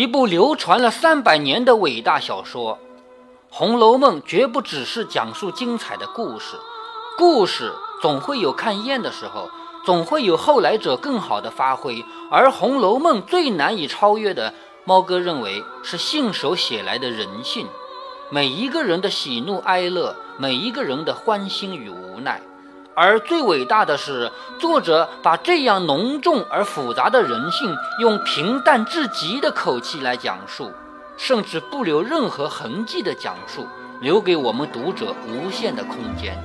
》，一部流传了三百年的伟大小说。《红楼梦》绝不只是讲述精彩的故事，故事总会有看厌的时候，总会有后来者更好的发挥。而《红楼梦》最难以超越的，猫哥认为是信手写来的人性，每一个人的喜怒哀乐，每一个人的欢欣与无奈。而最伟大的是，作者把这样浓重而复杂的人性，用平淡至极的口气来讲述，甚至不留任何痕迹的讲述，留给我们读者无限的空间。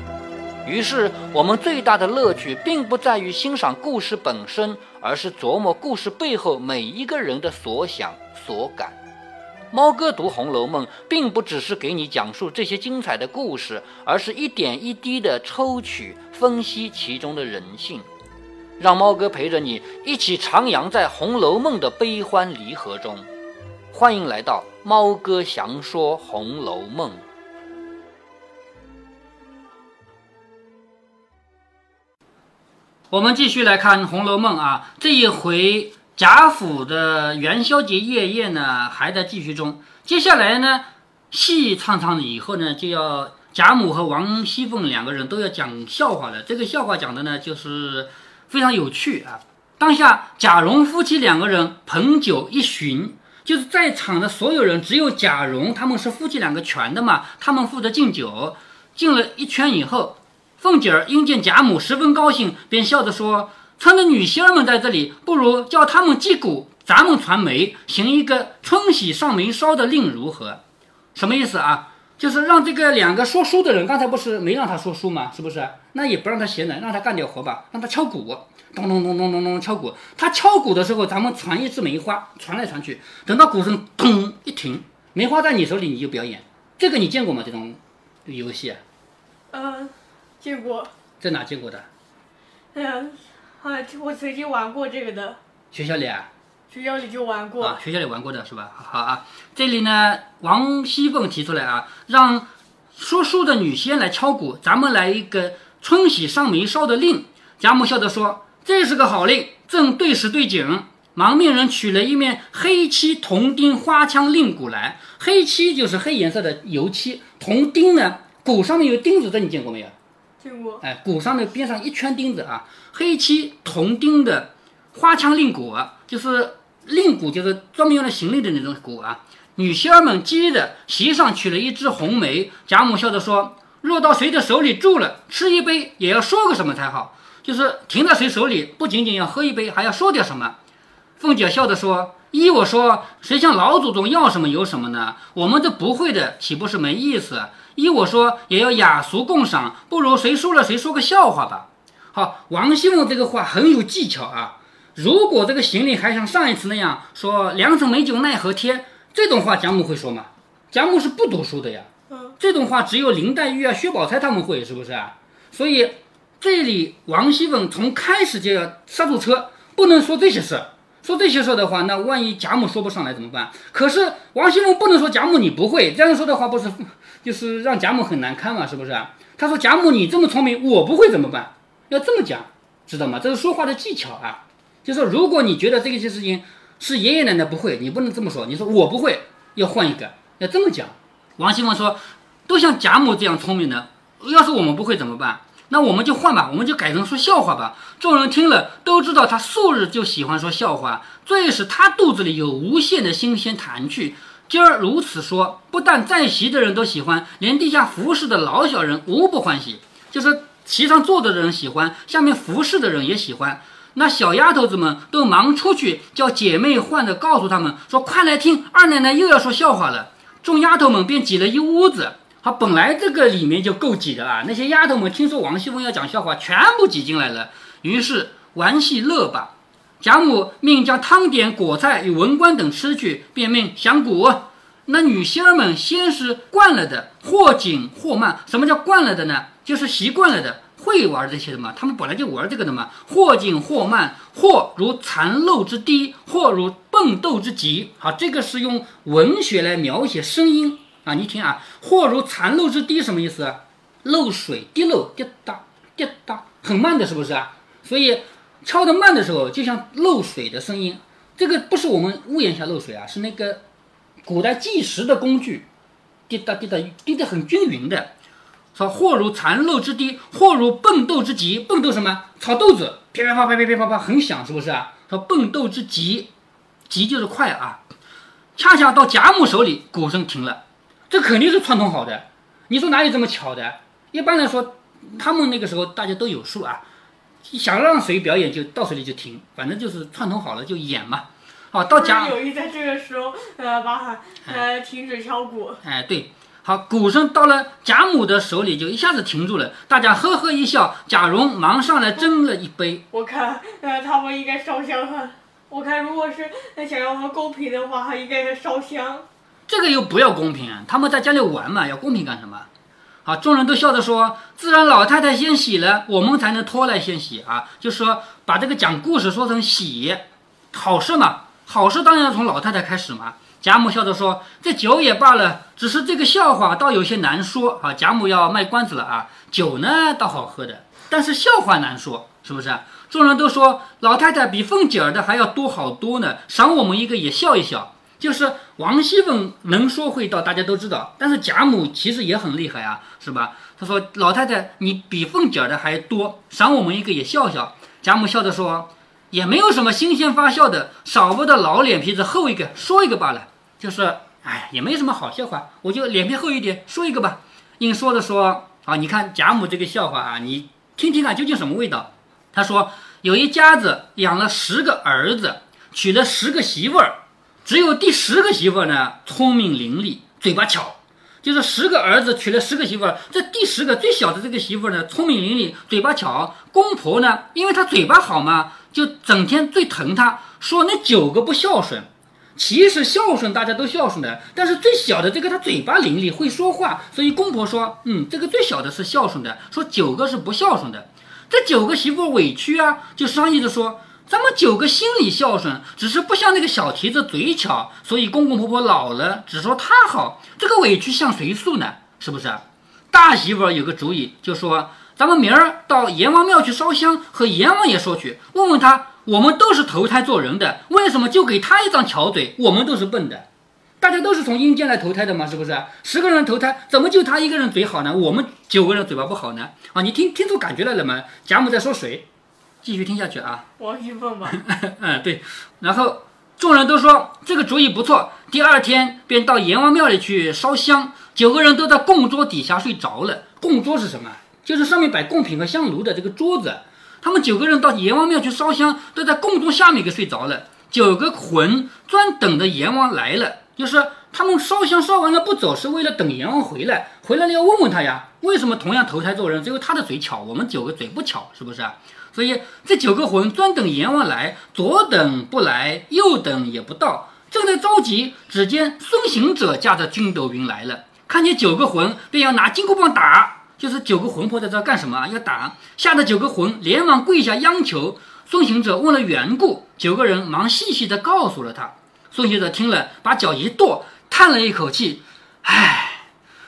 于是，我们最大的乐趣，并不在于欣赏故事本身，而是琢磨故事背后每一个人的所想所感。猫哥读《红楼梦》，并不只是给你讲述这些精彩的故事，而是一点一滴的抽取、分析其中的人性，让猫哥陪着你一起徜徉在《红楼梦》的悲欢离合中。欢迎来到猫哥详说《红楼梦》。我们继续来看《红楼梦》啊，这一回。贾府的元宵节夜宴呢，还在继续中。接下来呢，戏唱唱了以后呢，就要贾母和王熙凤两个人都要讲笑话了。这个笑话讲的呢，就是非常有趣啊。当下贾蓉夫妻两个人捧酒一巡，就是在场的所有人，只有贾蓉他们是夫妻两个全的嘛，他们负责敬酒。敬了一圈以后，凤姐儿因见贾母十分高兴，便笑着说。趁着女仙儿们在这里，不如叫他们击鼓，咱们传媒，行一个春喜上眉梢的令如何？什么意思啊？就是让这个两个说书的人，刚才不是没让他说书吗？是不是？那也不让他闲着，让他干点活吧，让他敲鼓，咚咚咚咚咚咚敲鼓。他敲鼓的时候，咱们传一支梅花，传来传去，等到鼓声咚一停，梅花在你手里，你就表演。这个你见过吗？这种游戏？嗯，见过。在哪见过的？哎呀。啊，我曾经玩过这个的。学校里啊？学校里就玩过。啊，学校里玩过的是吧？好啊，这里呢，王熙凤提出来啊，让说书的女仙来敲鼓，咱们来一个春喜上眉梢的令。贾母笑着说：“这是个好令，正对时对景。”忙命人取了一面黑漆铜钉花枪令鼓来。黑漆就是黑颜色的油漆，铜钉呢，鼓上面有钉子，这你见过没有？哎，鼓上面边上一圈钉子啊，黑漆铜钉的花枪令鼓，就是令鼓，就是专门用来行令的那种鼓啊。女仙儿们接着席上取了一支红梅，贾母笑着说：“若到谁的手里住了，吃一杯也要说个什么才好，就是停在谁手里，不仅仅要喝一杯，还要说点什么。”凤姐笑着说：“依我说，谁向老祖宗要什么有什么呢？我们都不会的，岂不是没意思？”依我说，也要雅俗共赏，不如谁输了谁说个笑话吧。好，王熙凤这个话很有技巧啊。如果这个行李还像上一次那样说“良辰美酒奈何天”这种话，贾母会说吗？贾母是不读书的呀。这种话只有林黛玉啊、薛宝钗他们会，是不是啊？所以这里王熙凤从开始就要刹住车，不能说这些事。说这些事的话，那万一贾母说不上来怎么办？可是王熙凤不能说贾母你不会这样说的话，不是？就是让贾母很难堪嘛，是不是啊？他说：“贾母，你这么聪明，我不会怎么办？要这么讲，知道吗？这是说话的技巧啊。就说如果你觉得这些事情是爷爷奶奶不会，你不能这么说。你说我不会，要换一个，要这么讲。”王熙凤说：“都像贾母这样聪明的，要是我们不会怎么办？那我们就换吧，我们就改成说笑话吧。众人听了都知道，他素日就喜欢说笑话，最是他肚子里有无限的新鲜谈趣。”今儿如此说，不但在席的人都喜欢，连地下服侍的老小人无不欢喜。就是席上坐着的人喜欢，下面服侍的人也喜欢。那小丫头子们都忙出去叫姐妹唤着，告诉他们说：“快来听，二奶奶又要说笑话了。”众丫头们便挤了一屋子。他，本来这个里面就够挤的啊。那些丫头们听说王熙凤要讲笑话，全部挤进来了。于是玩戏乐吧。贾母命将汤点果菜与文官等吃去，便命响鼓。那女仙儿们先是惯了的，或紧或慢。什么叫惯了的呢？就是习惯了的，会玩这些的嘛。他们本来就玩这个的嘛。或紧或慢，或如蚕漏之滴，或如蹦豆之急。好，这个是用文学来描写声音啊。你听啊，或如蚕漏之滴什么意思？漏水滴漏，滴答滴答，很慢的，是不是啊？所以。敲得慢的时候，就像漏水的声音；这个不是我们屋檐下漏水啊，是那个古代计时的工具，滴答滴答滴得很均匀的。说或如蚕漏之滴，或如蹦豆之急。蹦豆什么？炒豆子，噼噼啪啪噼噼啪啪很响，是不是啊？说蹦豆之急，急就是快啊。恰恰到贾母手里，鼓声停了，这肯定是串通好的。你说哪有这么巧的？一般来说，他们那个时候大家都有数啊，想让谁表演就到谁里就停，反正就是串通好了就演嘛。好，到贾有意在这个时候呃把呃停止敲鼓。哎，对。好，鼓声到了贾母的手里，就一下子停住了。大家呵呵一笑，贾蓉忙上来斟了一杯。我看，呃，他们应该烧香哈。我看，如果是想要我们公平的话，应该是烧香。这个又不要公平，他们在家里玩嘛，要公平干什么？好，众人都笑着说：“自然老太太先洗了，我们才能拖来先洗啊。”就说把这个讲故事说成洗，好事嘛，好事当然要从老太太开始嘛。贾母笑着说：“这酒也罢了，只是这个笑话倒有些难说啊。”贾母要卖关子了啊，酒呢倒好喝的，但是笑话难说，是不是？众人都说老太太比凤姐儿的还要多好多呢，赏我们一个也笑一笑。就是王熙凤能说会道，大家都知道，但是贾母其实也很厉害啊，是吧？他说：“老太太，你比凤姐的还多，赏我们一个也笑笑。”贾母笑着说：“也没有什么新鲜发笑的，少不得老脸皮子厚一个，说一个罢了。”就是，哎，也没什么好笑话，我就脸皮厚一点，说一个吧。硬说着说，啊，你看贾母这个笑话啊，你听听看究竟什么味道？他说，有一家子养了十个儿子，娶了十个媳妇儿，只有第十个媳妇呢聪明伶俐，嘴巴巧。就是十个儿子娶了十个媳妇，这第十个最小的这个媳妇呢聪明伶俐，嘴巴巧。公婆呢，因为她嘴巴好嘛，就整天最疼她，说那九个不孝顺。其实孝顺大家都孝顺的，但是最小的这个他嘴巴伶俐会说话，所以公婆说，嗯，这个最小的是孝顺的，说九个是不孝顺的。这九个媳妇委屈啊，就商议着说，咱们九个心里孝顺，只是不像那个小蹄子嘴巧，所以公公婆婆老了只说他好，这个委屈向谁诉呢？是不是？大媳妇有个主意，就说咱们明儿到阎王庙去烧香，和阎王爷说去，问问他。我们都是投胎做人的，为什么就给他一张巧嘴？我们都是笨的，大家都是从阴间来投胎的嘛，是不是？十个人投胎，怎么就他一个人嘴好呢？我们九个人嘴巴不好呢？啊，你听听出感觉来了吗？贾母在说谁？继续听下去啊。王熙凤吧。嗯，对。然后众人都说这个主意不错，第二天便到阎王庙里去烧香，九个人都在供桌底下睡着了。供桌是什么？就是上面摆贡品和香炉的这个桌子。他们九个人到阎王庙去烧香，都在供桌下面给睡着了。九个魂专等着阎王来了，就是他们烧香烧完了不走，是为了等阎王回来。回来了要问问他呀，为什么同样投胎做人，只有他的嘴巧，我们九个嘴不巧，是不是啊？所以这九个魂专等阎王来，左等不来，右等也不到，正在着急，只见孙行者驾着筋斗云来了，看见九个魂，便要拿金箍棒打。就是九个魂魄在这干什么？要打，吓得九个魂连忙跪下央求。孙行者问了缘故，九个人忙细细的告诉了他。孙行者听了，把脚一跺，叹了一口气：“唉，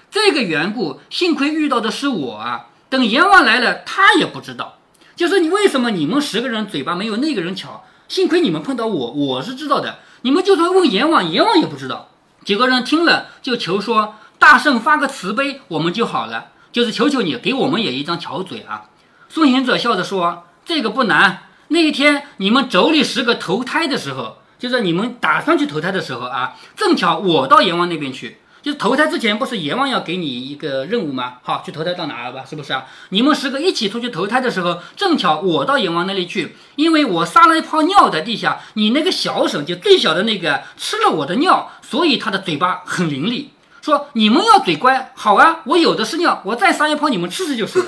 这个缘故，幸亏遇到的是我啊！等阎王来了，他也不知道。就是你为什么你们十个人嘴巴没有那个人巧？幸亏你们碰到我，我是知道的。你们就算问阎王，阎王也不知道。”几个人听了，就求说：“大圣发个慈悲，我们就好了。”就是求求你给我们也一张巧嘴啊！孙行者笑着说：“这个不难。那一天你们妯娌十个投胎的时候，就是你们打算去投胎的时候啊，正巧我到阎王那边去。就投胎之前不是阎王要给你一个任务吗？好，去投胎到哪儿吧？是不是啊？你们十个一起出去投胎的时候，正巧我到阎王那里去，因为我撒了一泡尿在地下，你那个小婶就最小的那个吃了我的尿，所以他的嘴巴很伶俐。”说你们要嘴乖，好啊，我有的是尿，我再撒一泡，你们吃吃就是。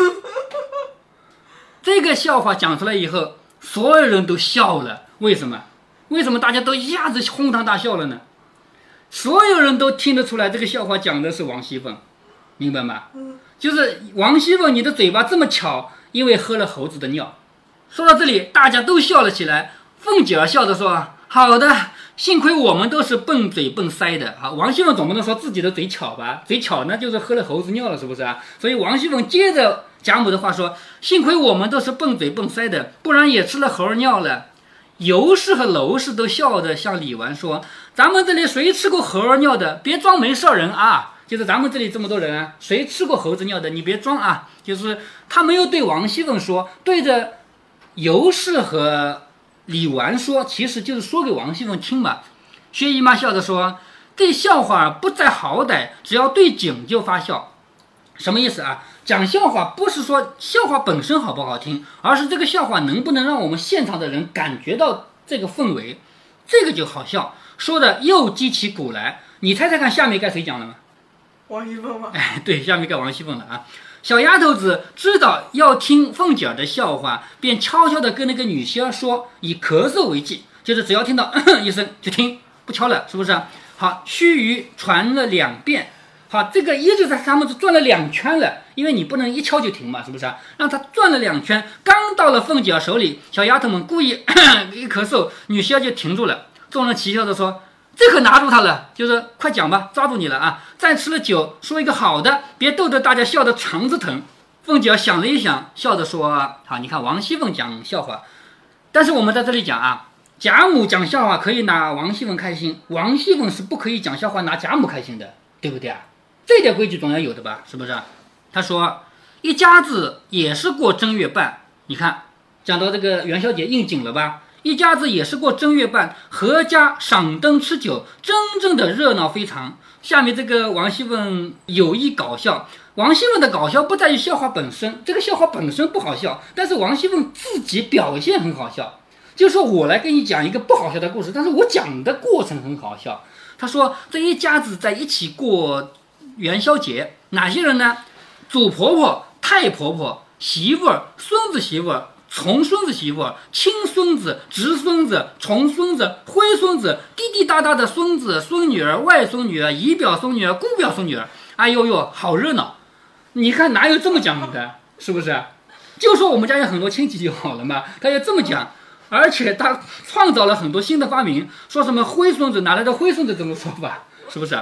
这个笑话讲出来以后，所有人都笑了。为什么？为什么大家都一下子哄堂大笑了呢？所有人都听得出来，这个笑话讲的是王熙凤，明白吗？嗯就是王熙凤，你的嘴巴这么巧，因为喝了猴子的尿。说到这里，大家都笑了起来。凤姐儿笑着说：“好的。”幸亏我们都是笨嘴笨腮的啊！王熙凤总不能说自己的嘴巧吧？嘴巧呢，就是喝了猴子尿了，是不是啊？所以王熙凤接着贾母的话说：“幸亏我们都是笨嘴笨腮的，不然也吃了猴儿尿了。”尤氏和娄氏都笑着向李纨说：“咱们这里谁吃过猴儿尿的？别装没事人啊！就是咱们这里这么多人，谁吃过猴子尿的？你别装啊！就是他没有对王熙凤说，对着尤氏和李纨说，其实就是说给王熙凤听嘛。”薛姨妈笑着说：“这笑话不在好歹，只要对景就发笑。什么意思啊？讲笑话不是说笑话本身好不好听，而是这个笑话能不能让我们现场的人感觉到这个氛围，这个就好笑。说的又激起鼓来。你猜猜看，下面该谁讲了吗？王熙凤吗？哎，对，下面该王熙凤了啊。小丫头子知道要听凤姐儿的笑话，便悄悄地跟那个女仙儿说，以咳嗽为忌，就是只要听到 一声就听。不敲了，是不是？好，须臾传了两遍，好，这个一直在他们是转了两圈了，因为你不能一敲就停嘛，是不是啊？让他转了两圈，刚到了凤姐手里，小丫头们故意咳 一咳嗽，女仙就停住了。众人齐笑着说：“这可拿住他了，就是快讲吧，抓住你了啊！再吃了酒，说一个好的，别逗得大家笑得肠子疼。”凤姐想了一想，笑着说：“好，你看王熙凤讲笑话，但是我们在这里讲啊。”贾母讲笑话可以拿王熙凤开心，王熙凤是不可以讲笑话拿贾母开心的，对不对啊？这点规矩总要有的吧？是不是？他说一家子也是过正月半，你看讲到这个元宵节应景了吧？一家子也是过正月半，阖家赏灯吃酒，真正的热闹非常。下面这个王熙凤有意搞笑，王熙凤的搞笑不在于笑话本身，这个笑话本身不好笑，但是王熙凤自己表现很好笑。就说我来给你讲一个不好笑的故事，但是我讲的过程很好笑。他说这一家子在一起过元宵节，哪些人呢？祖婆婆、太婆婆、媳妇儿、孙子媳妇儿、重孙子媳妇儿、亲孙子、侄孙子、重孙子、灰孙子、滴滴答答的孙子、孙女儿、外孙女儿、姨表孙女儿、姑表孙女儿。哎呦呦，好热闹！你看哪有这么讲的？是不是？就说我们家有很多亲戚就好了嘛。他要这么讲。而且他创造了很多新的发明，说什么灰孙子哪来的灰孙子这种说法，是不是？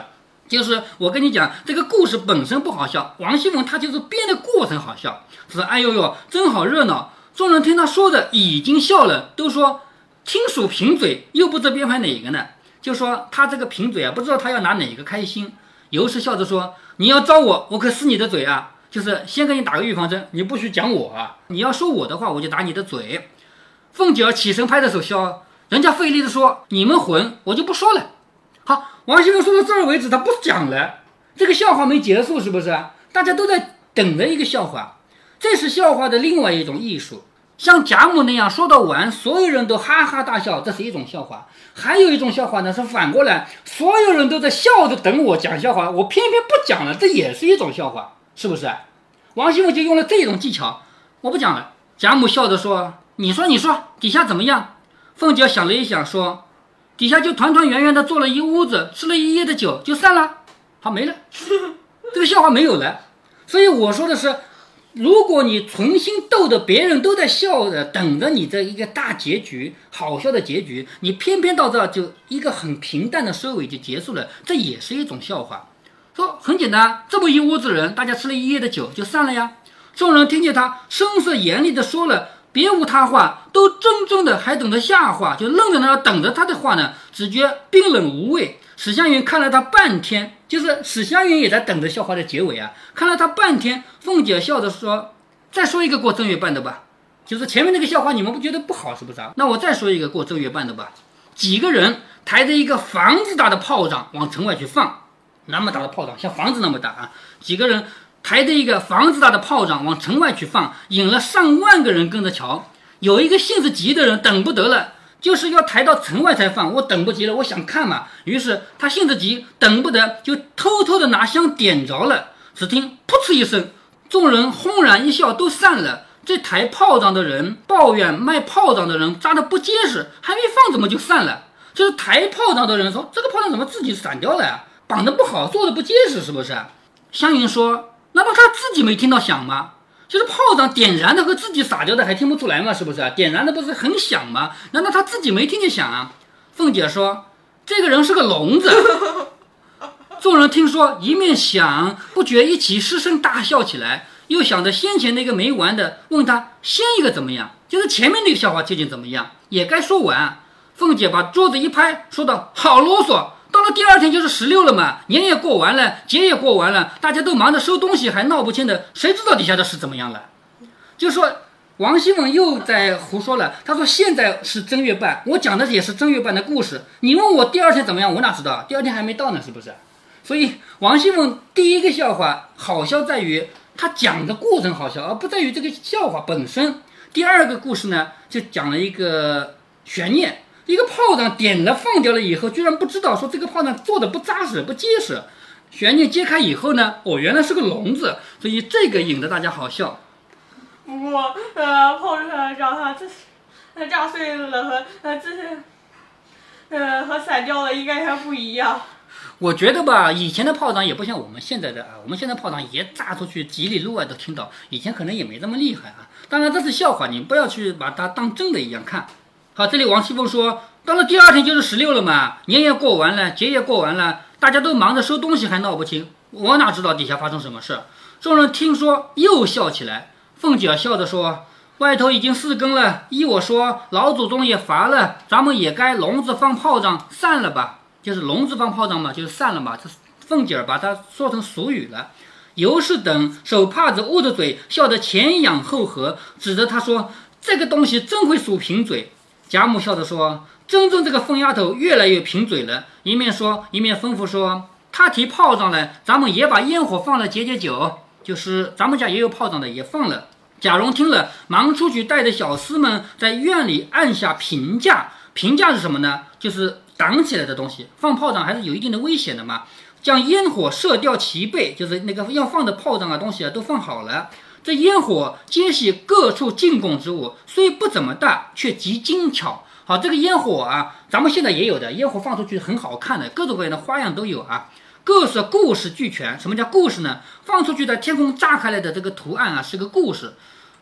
就是我跟你讲，这个故事本身不好笑，王熙凤她就是编的过程好笑。说哎呦呦，真好热闹！众人听他说的已经笑了，都说亲属贫嘴，又不知编排哪个呢？就说他这个贫嘴啊，不知道他要拿哪个开心。尤氏笑着说：“你要招我，我可撕你的嘴啊！就是先给你打个预防针，你不许讲我啊！你要说我的话，我就打你的嘴。”凤姐儿起身拍着手笑，人家费力的说：“你们混，我就不说了。”好，王熙凤说到这儿为止，她不讲了。这个笑话没结束，是不是？大家都在等着一个笑话，这是笑话的另外一种艺术。像贾母那样说到完，所有人都哈哈大笑，这是一种笑话。还有一种笑话呢，是反过来，所有人都在笑着等我讲笑话，我偏偏不讲了，这也是一种笑话，是不是？王熙凤就用了这种技巧，我不讲了。贾母笑着说。你说，你说底下怎么样？凤姐想了一想，说：“底下就团团圆圆的坐了一屋子，吃了一夜的酒，就散了，好没了。这个笑话没有了。所以我说的是，如果你存心逗得别人都在笑着，等着你这一个大结局，好笑的结局，你偏偏到这就一个很平淡的收尾就结束了，这也是一种笑话。说很简单，这么一屋子人，大家吃了一夜的酒就散了呀。众人听见他声色严厉的说了。别无他话，都怔怔的，还等着下话，就愣在那儿等着他的话呢。只觉冰冷无味。史湘云看了他半天，就是史湘云也在等着笑话的结尾啊。看了他半天，凤姐笑着说：“再说一个过正月半的吧。就是前面那个笑话，你们不觉得不好是不是啊？那我再说一个过正月半的吧。几个人抬着一个房子大的炮仗往城外去放，那么大的炮仗，像房子那么大啊。几个人。”抬着一个房子大的炮仗往城外去放，引了上万个人跟着瞧。有一个性子急的人等不得了，就是要抬到城外才放。我等不及了，我想看嘛。于是他性子急，等不得，就偷偷的拿香点着了。只听噗嗤一声，众人轰然一笑，都散了。这抬炮仗的人抱怨卖炮仗的人扎的不结实，还没放怎么就散了？就是抬炮仗的人说这个炮仗怎么自己散掉了呀？绑的不好，做的不结实，是不是？湘云说。那不他自己没听到响吗？就是炮仗点燃的和自己撒掉的还听不出来吗？是不是？点燃的不是很响吗？难道他自己没听见响啊？凤姐说：“这个人是个聋子。”众人听说一面响，不觉一起失声大笑起来。又想着先前那个没完的，问他先一个怎么样？就是前面那个笑话究竟怎么样？也该说完。凤姐把桌子一拍，说道：“好啰嗦！到了第二天就是十六了嘛，年也过完了，节也过完了，大家都忙着收东西，还闹不清的，谁知道底下的事怎么样了？”就说王熙凤又在胡说了。她说：“现在是正月半，我讲的也是正月半的故事。你问我第二天怎么样，我哪知道？第二天还没到呢，是不是？所以王熙凤第一个笑话好笑在于她讲的过程好笑，而不在于这个笑话本身。第二个故事呢，就讲了一个悬念。”一个炮仗点了放掉了以后，居然不知道说这个炮仗做的不扎实不结实，悬念揭开以后呢，哦，原来是个笼子，所以这个引得大家好笑。不过，呃，炮仗让它这呃炸碎了和呃这是呃和散掉了应该还不一样。我觉得吧，以前的炮仗也不像我们现在的啊，我们现在炮仗也炸出去几里路外都听到，以前可能也没这么厉害啊。当然这是笑话，你不要去把它当真的一样看。好，这里王熙凤说，到了第二天就是十六了嘛，年也过完了，节也过完了，大家都忙着收东西，还闹不清，我哪知道底下发生什么事？众人听说又笑起来。凤姐笑着说：“外头已经四更了，依我说，老祖宗也乏了，咱们也该笼子放炮仗散了吧？就是笼子放炮仗嘛，就是散了嘛。”这凤姐儿把它说成俗语了。尤氏等手帕子捂着嘴，笑得前仰后合，指着他说：“这个东西真会数贫嘴。”贾母笑着说：“真正这个疯丫头越来越贫嘴了。”一面说，一面吩咐说：“她提炮仗来，咱们也把烟火放了解解酒。就是咱们家也有炮仗的，也放了。”贾蓉听了，忙出去带着小厮们在院里按下评架。评架是什么呢？就是挡起来的东西。放炮仗还是有一定的危险的嘛。将烟火射掉齐备，就是那个要放的炮仗啊东西啊都放好了。这烟火皆系各处进贡之物，虽不怎么大，却极精巧。好，这个烟火啊，咱们现在也有的烟火放出去很好看的，各种各样的花样都有啊，各色故事俱全。什么叫故事呢？放出去的天空炸开来的这个图案啊，是个故事。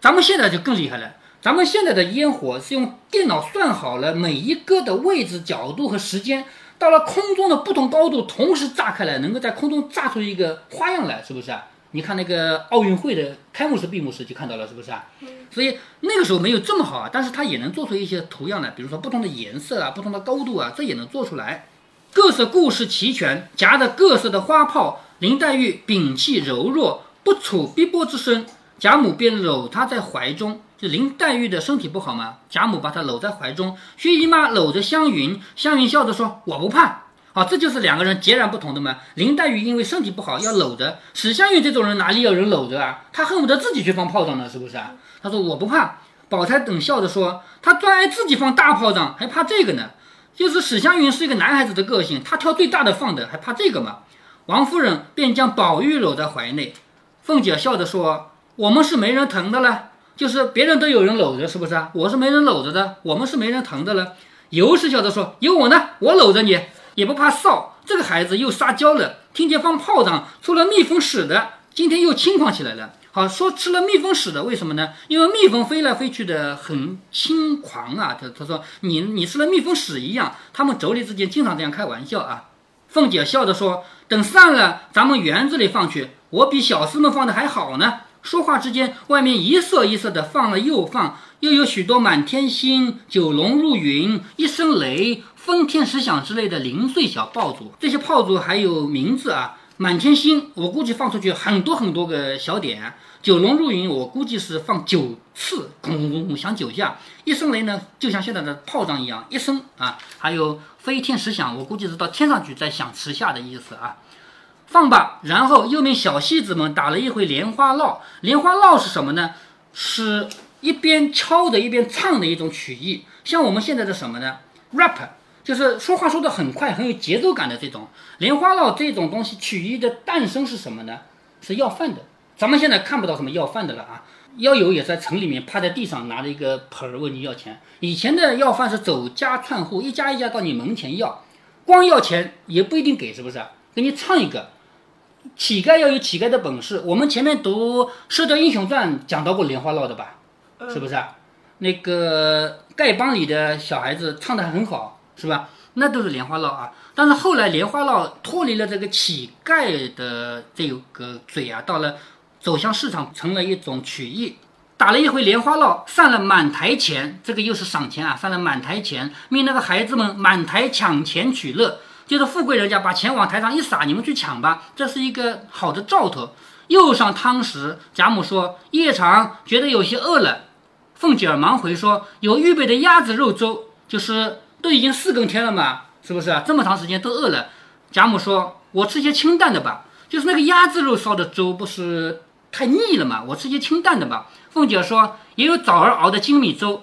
咱们现在就更厉害了，咱们现在的烟火是用电脑算好了每一个的位置、角度和时间，到了空中的不同高度，同时炸开来，能够在空中炸出一个花样来，是不是啊？你看那个奥运会的开幕式、闭幕式就看到了，是不是啊？所以那个时候没有这么好啊，但是它也能做出一些图样来，比如说不同的颜色啊、不同的高度啊，这也能做出来。各色故事齐全，夹着各色的花炮。林黛玉屏气柔弱，不处逼迫之声。贾母便搂她在怀中。就林黛玉的身体不好嘛，贾母把她搂在怀中。薛姨妈搂着湘云，湘云笑着说：“我不怕。”好，这就是两个人截然不同的嘛。林黛玉因为身体不好要搂着，史湘云这种人哪里有人搂着啊？他恨不得自己去放炮仗呢，是不是啊？他说我不怕。宝钗等笑着说，他专爱自己放大炮仗，还怕这个呢？就是史湘云是一个男孩子的个性，他挑最大的放的，还怕这个吗？王夫人便将宝玉搂在怀内。凤姐笑着说，我们是没人疼的了，就是别人都有人搂着，是不是啊？我是没人搂着的，我们是没人疼的了。尤氏笑着说，有我呢，我搂着你。也不怕臊，这个孩子又撒娇了。听见放炮仗，出了蜜蜂屎的，今天又轻狂起来了。好说吃了蜜蜂屎的，为什么呢？因为蜜蜂飞来飞去的很轻狂啊。他他说你你吃了蜜蜂屎一样。他们妯娌之间经常这样开玩笑啊。凤姐笑着说：“等散了，咱们园子里放去，我比小厮们放的还好呢。”说话之间，外面一色一色的放了又放，又有许多满天星、九龙入云、一声雷。风天石响之类的零碎小爆竹，这些炮竹还有名字啊，满天星，我估计放出去很多很多个小点。九龙入云，我估计是放九次，轰轰轰响九下。一声雷呢，就像现在的炮仗一样，一声啊。还有飞天石响，我估计是到天上去再响十下的意思啊。放吧，然后又命小戏子们打了一回莲花落。莲花落是什么呢？是一边敲的一边唱的一种曲艺，像我们现在的什么呢？rap。就是说话说的很快，很有节奏感的这种莲花落这种东西，曲艺的诞生是什么呢？是要饭的。咱们现在看不到什么要饭的了啊，要有也在城里面趴在地上拿着一个盆儿问你要钱。以前的要饭是走家串户，一家一家到你门前要，光要钱也不一定给，是不是？给你唱一个，乞丐要有乞丐的本事。我们前面读《射雕英雄传》讲到过莲花落的吧？是不是啊？那个丐帮里的小孩子唱的很好。是吧？那都是莲花落啊。但是后来莲花落脱离了这个乞丐的这个嘴啊，到了走向市场，成了一种曲艺。打了一回莲花落，散了满台钱，这个又是赏钱啊，散了满台钱，命那个孩子们满台抢钱取乐，就是富贵人家把钱往台上一撒，你们去抢吧，这是一个好的兆头。又上汤时，贾母说夜长觉得有些饿了，凤姐儿忙回说有预备的鸭子肉粥，就是都已经四更天了嘛，是不是啊？这么长时间都饿了，贾母说我吃些清淡的吧，就是那个鸭子肉烧的粥不是太腻了嘛，我吃些清淡的吧。凤姐说也有枣儿熬的精米粥，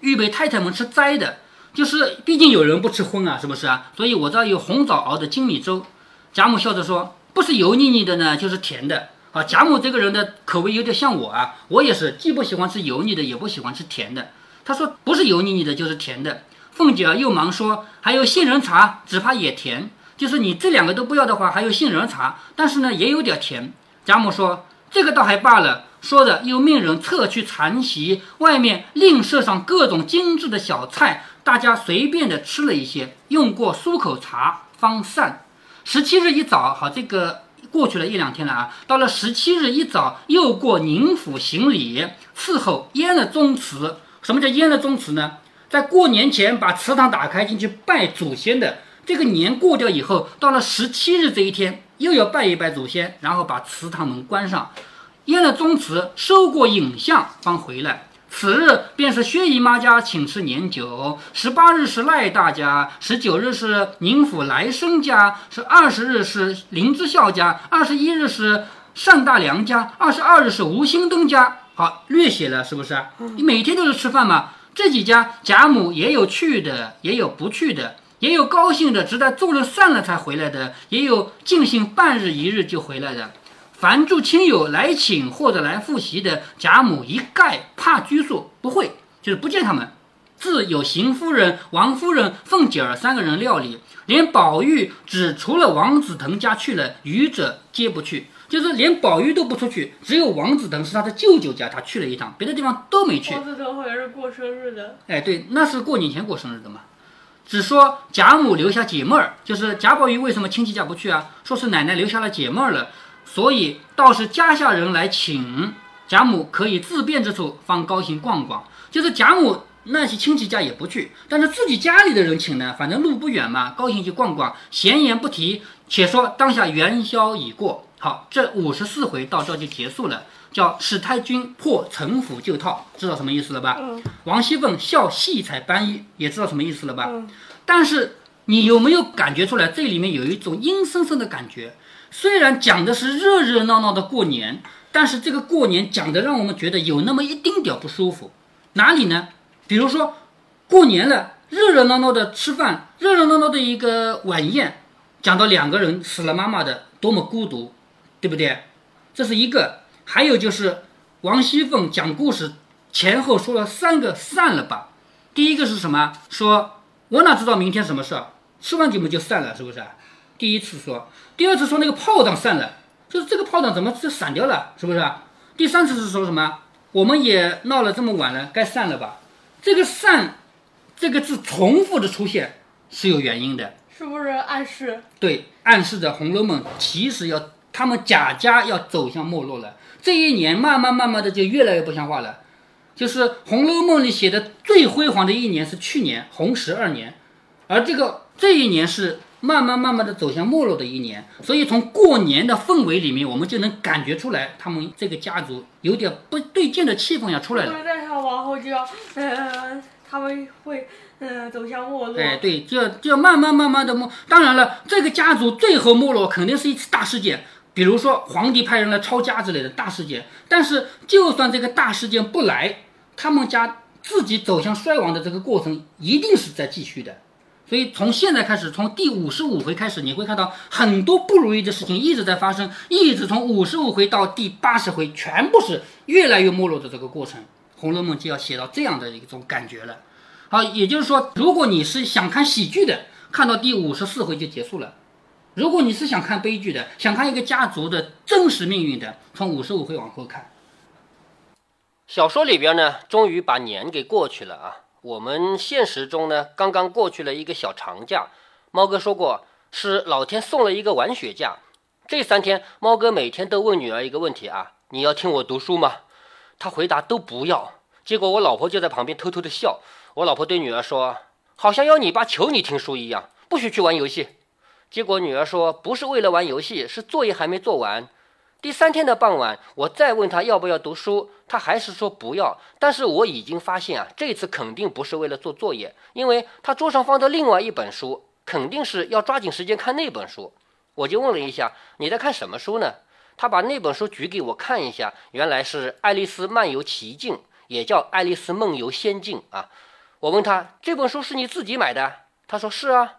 预备太太们吃斋的，就是毕竟有人不吃荤啊，是不是啊？所以我这儿有红枣熬的精米粥。贾母笑着说，不是油腻腻的呢，就是甜的啊。贾母这个人的口味有点像我啊，我也是既不喜欢吃油腻的，也不喜欢吃甜的。她说不是油腻腻的，就是甜的。凤姐儿又忙说还有杏仁茶，只怕也甜，就是你这两个都不要的话，还有杏仁茶，但是呢也有点甜。贾母说这个倒还罢了。说着，又命人撤去残席，外面另设上各种精致的小菜，大家随便的吃了一些，用过漱口茶，方散。十七日一早，好，这个过去了一两天了啊。到了十七日一早，又过宁府行礼，伺候淹了宗祠。什么叫淹了宗祠呢？在过年前把祠堂打开进去拜祖先的，这个年过掉以后，到了十七日这一天，又要拜一拜祖先，然后把祠堂门关上。验了宗祠，收过影像，方回来。此日便是薛姨妈家请吃年酒，十八日是赖大家，十九日是宁府来生家，是二十日是林之孝家，二十一日是单大良家，二十二日是吴兴登家。好，略写了，是不是？你每天都是吃饭嘛？这几家贾母也有去的，也有不去的，也有高兴的，直到做了散了才回来的，也有尽兴半日一日就回来的。凡住亲友来请或者来复习的，贾母一概怕拘束，不会，就是不见他们。自有邢夫人、王夫人、凤姐儿三个人料理，连宝玉只除了王子腾家去了，余者皆不去，就是连宝玉都不出去，只有王子腾是他的舅舅家，他去了一趟，别的地方都没去。王子腾好像是过生日的，哎，对，那是过年前过生日的嘛。只说贾母留下解闷儿，就是贾宝玉为什么亲戚家不去啊？说是奶奶留下了解闷儿了。所以倒是家下人来请贾母，可以自便之处方高兴逛逛。就是贾母那些亲戚家也不去，但是自己家里的人请呢，反正路不远嘛，高兴去逛逛。闲言不提，且说当下元宵已过，好，这五十四回到这就结束了。叫史太君破城府旧套，知道什么意思了吧？王熙凤笑戏彩斑衣，也知道什么意思了吧？但是你有没有感觉出来，这里面有一种阴森森的感觉？虽然讲的是热热闹闹的过年，但是这个过年讲的让我们觉得有那么一丁点不舒服。哪里呢？比如说，过年了，热热闹闹的吃饭，热热闹闹的一个晚宴，讲到两个人死了妈妈的多么孤独，对不对？这是一个。还有就是王熙凤讲故事前后说了三个散了吧。第一个是什么？说我哪知道明天什么事儿？吃完节目就散了，是不是？第一次说，第二次说那个炮仗散了，就是这个炮仗怎么就散掉了，是不是？第三次是说什么？我们也闹了这么晚了，该散了吧？这个散这个字重复的出现是有原因的，是不是暗示？对，暗示着《红楼梦》其实要他们贾家要走向没落了。这一年慢慢慢慢的就越来越不像话了，就是《红楼梦》里写的最辉煌的一年是去年红十二年，而这个这一年是。慢慢慢慢的走向没落的一年，所以从过年的氛围里面，我们就能感觉出来，他们这个家族有点不对劲的气氛要出来了。再上往后就要，呃，他们会，嗯，走向没落。哎，对，就要就要慢慢慢慢的没。当然了，这个家族最后没落肯定是一次大事件，比如说皇帝派人来抄家之类的大事件。但是就算这个大事件不来，他们家自己走向衰亡的这个过程一定是在继续的。所以从现在开始，从第五十五回开始，你会看到很多不如意的事情一直在发生，一直从五十五回到第八十回，全部是越来越没落的这个过程。《红楼梦》就要写到这样的一种感觉了。好，也就是说，如果你是想看喜剧的，看到第五十四回就结束了；如果你是想看悲剧的，想看一个家族的真实命运的，从五十五回往后看。小说里边呢，终于把年给过去了啊。我们现实中呢，刚刚过去了一个小长假，猫哥说过是老天送了一个玩雪假。这三天，猫哥每天都问女儿一个问题啊：你要听我读书吗？他回答都不要。结果我老婆就在旁边偷偷的笑。我老婆对女儿说：“好像要你爸求你听书一样，不许去玩游戏。”结果女儿说：“不是为了玩游戏，是作业还没做完。”第三天的傍晚，我再问她要不要读书，她还是说不要。但是我已经发现啊，这次肯定不是为了做作业，因为她桌上放着另外一本书，肯定是要抓紧时间看那本书。我就问了一下：“你在看什么书呢？”她把那本书举给我看一下，原来是《爱丽丝漫游奇境》，也叫《爱丽丝梦游仙境》啊。我问她：“这本书是你自己买的？”她说：“是啊。”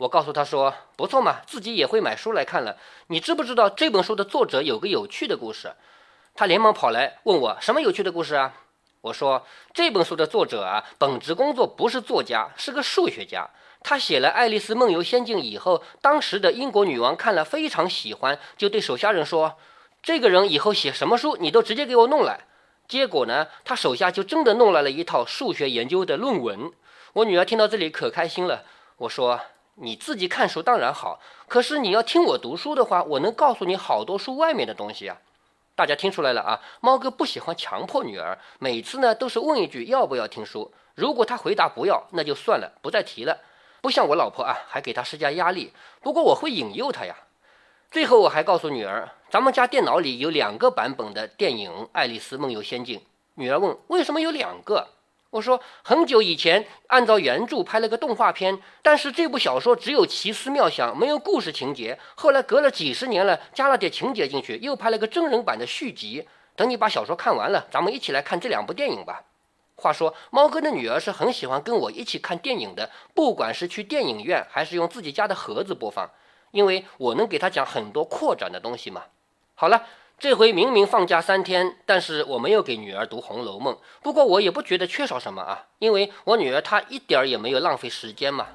我告诉他说：“不错嘛，自己也会买书来看了。你知不知道这本书的作者有个有趣的故事？”他连忙跑来问我：“什么有趣的故事啊？”我说：“这本书的作者啊，本职工作不是作家，是个数学家。他写了《爱丽丝梦游仙境》以后，当时的英国女王看了非常喜欢，就对手下人说：‘这个人以后写什么书，你都直接给我弄来。’结果呢，他手下就真的弄来了一套数学研究的论文。我女儿听到这里可开心了。我说。”你自己看书当然好，可是你要听我读书的话，我能告诉你好多书外面的东西啊。大家听出来了啊？猫哥不喜欢强迫女儿，每次呢都是问一句要不要听书，如果她回答不要，那就算了，不再提了。不像我老婆啊，还给她施加压力。不过我会引诱她呀。最后我还告诉女儿，咱们家电脑里有两个版本的电影《爱丽丝梦游仙境》。女儿问为什么有两个？我说很久以前按照原著拍了个动画片，但是这部小说只有奇思妙想，没有故事情节。后来隔了几十年了，加了点情节进去，又拍了个真人版的续集。等你把小说看完了，咱们一起来看这两部电影吧。话说，猫哥的女儿是很喜欢跟我一起看电影的，不管是去电影院还是用自己家的盒子播放，因为我能给她讲很多扩展的东西嘛。好了。这回明明放假三天，但是我没有给女儿读《红楼梦》。不过我也不觉得缺少什么啊，因为我女儿她一点儿也没有浪费时间嘛。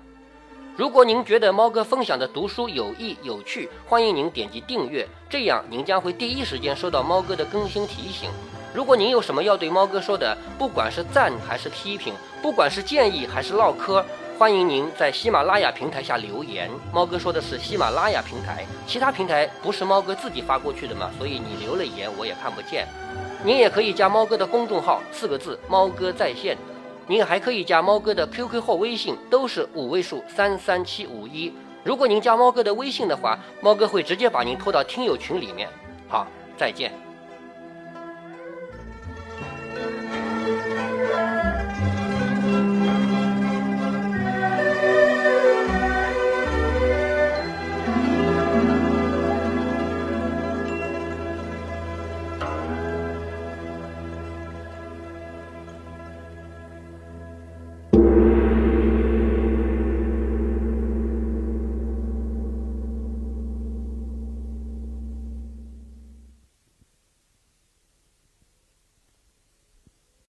如果您觉得猫哥分享的读书有益有趣，欢迎您点击订阅，这样您将会第一时间收到猫哥的更新提醒。如果您有什么要对猫哥说的，不管是赞还是批评，不管是建议还是唠嗑。欢迎您在喜马拉雅平台下留言。猫哥说的是喜马拉雅平台，其他平台不是猫哥自己发过去的嘛？所以你留了言我也看不见。您也可以加猫哥的公众号，四个字“猫哥在线”。您还可以加猫哥的 QQ 或微信，都是五位数三三七五一。如果您加猫哥的微信的话，猫哥会直接把您拖到听友群里面。好，再见。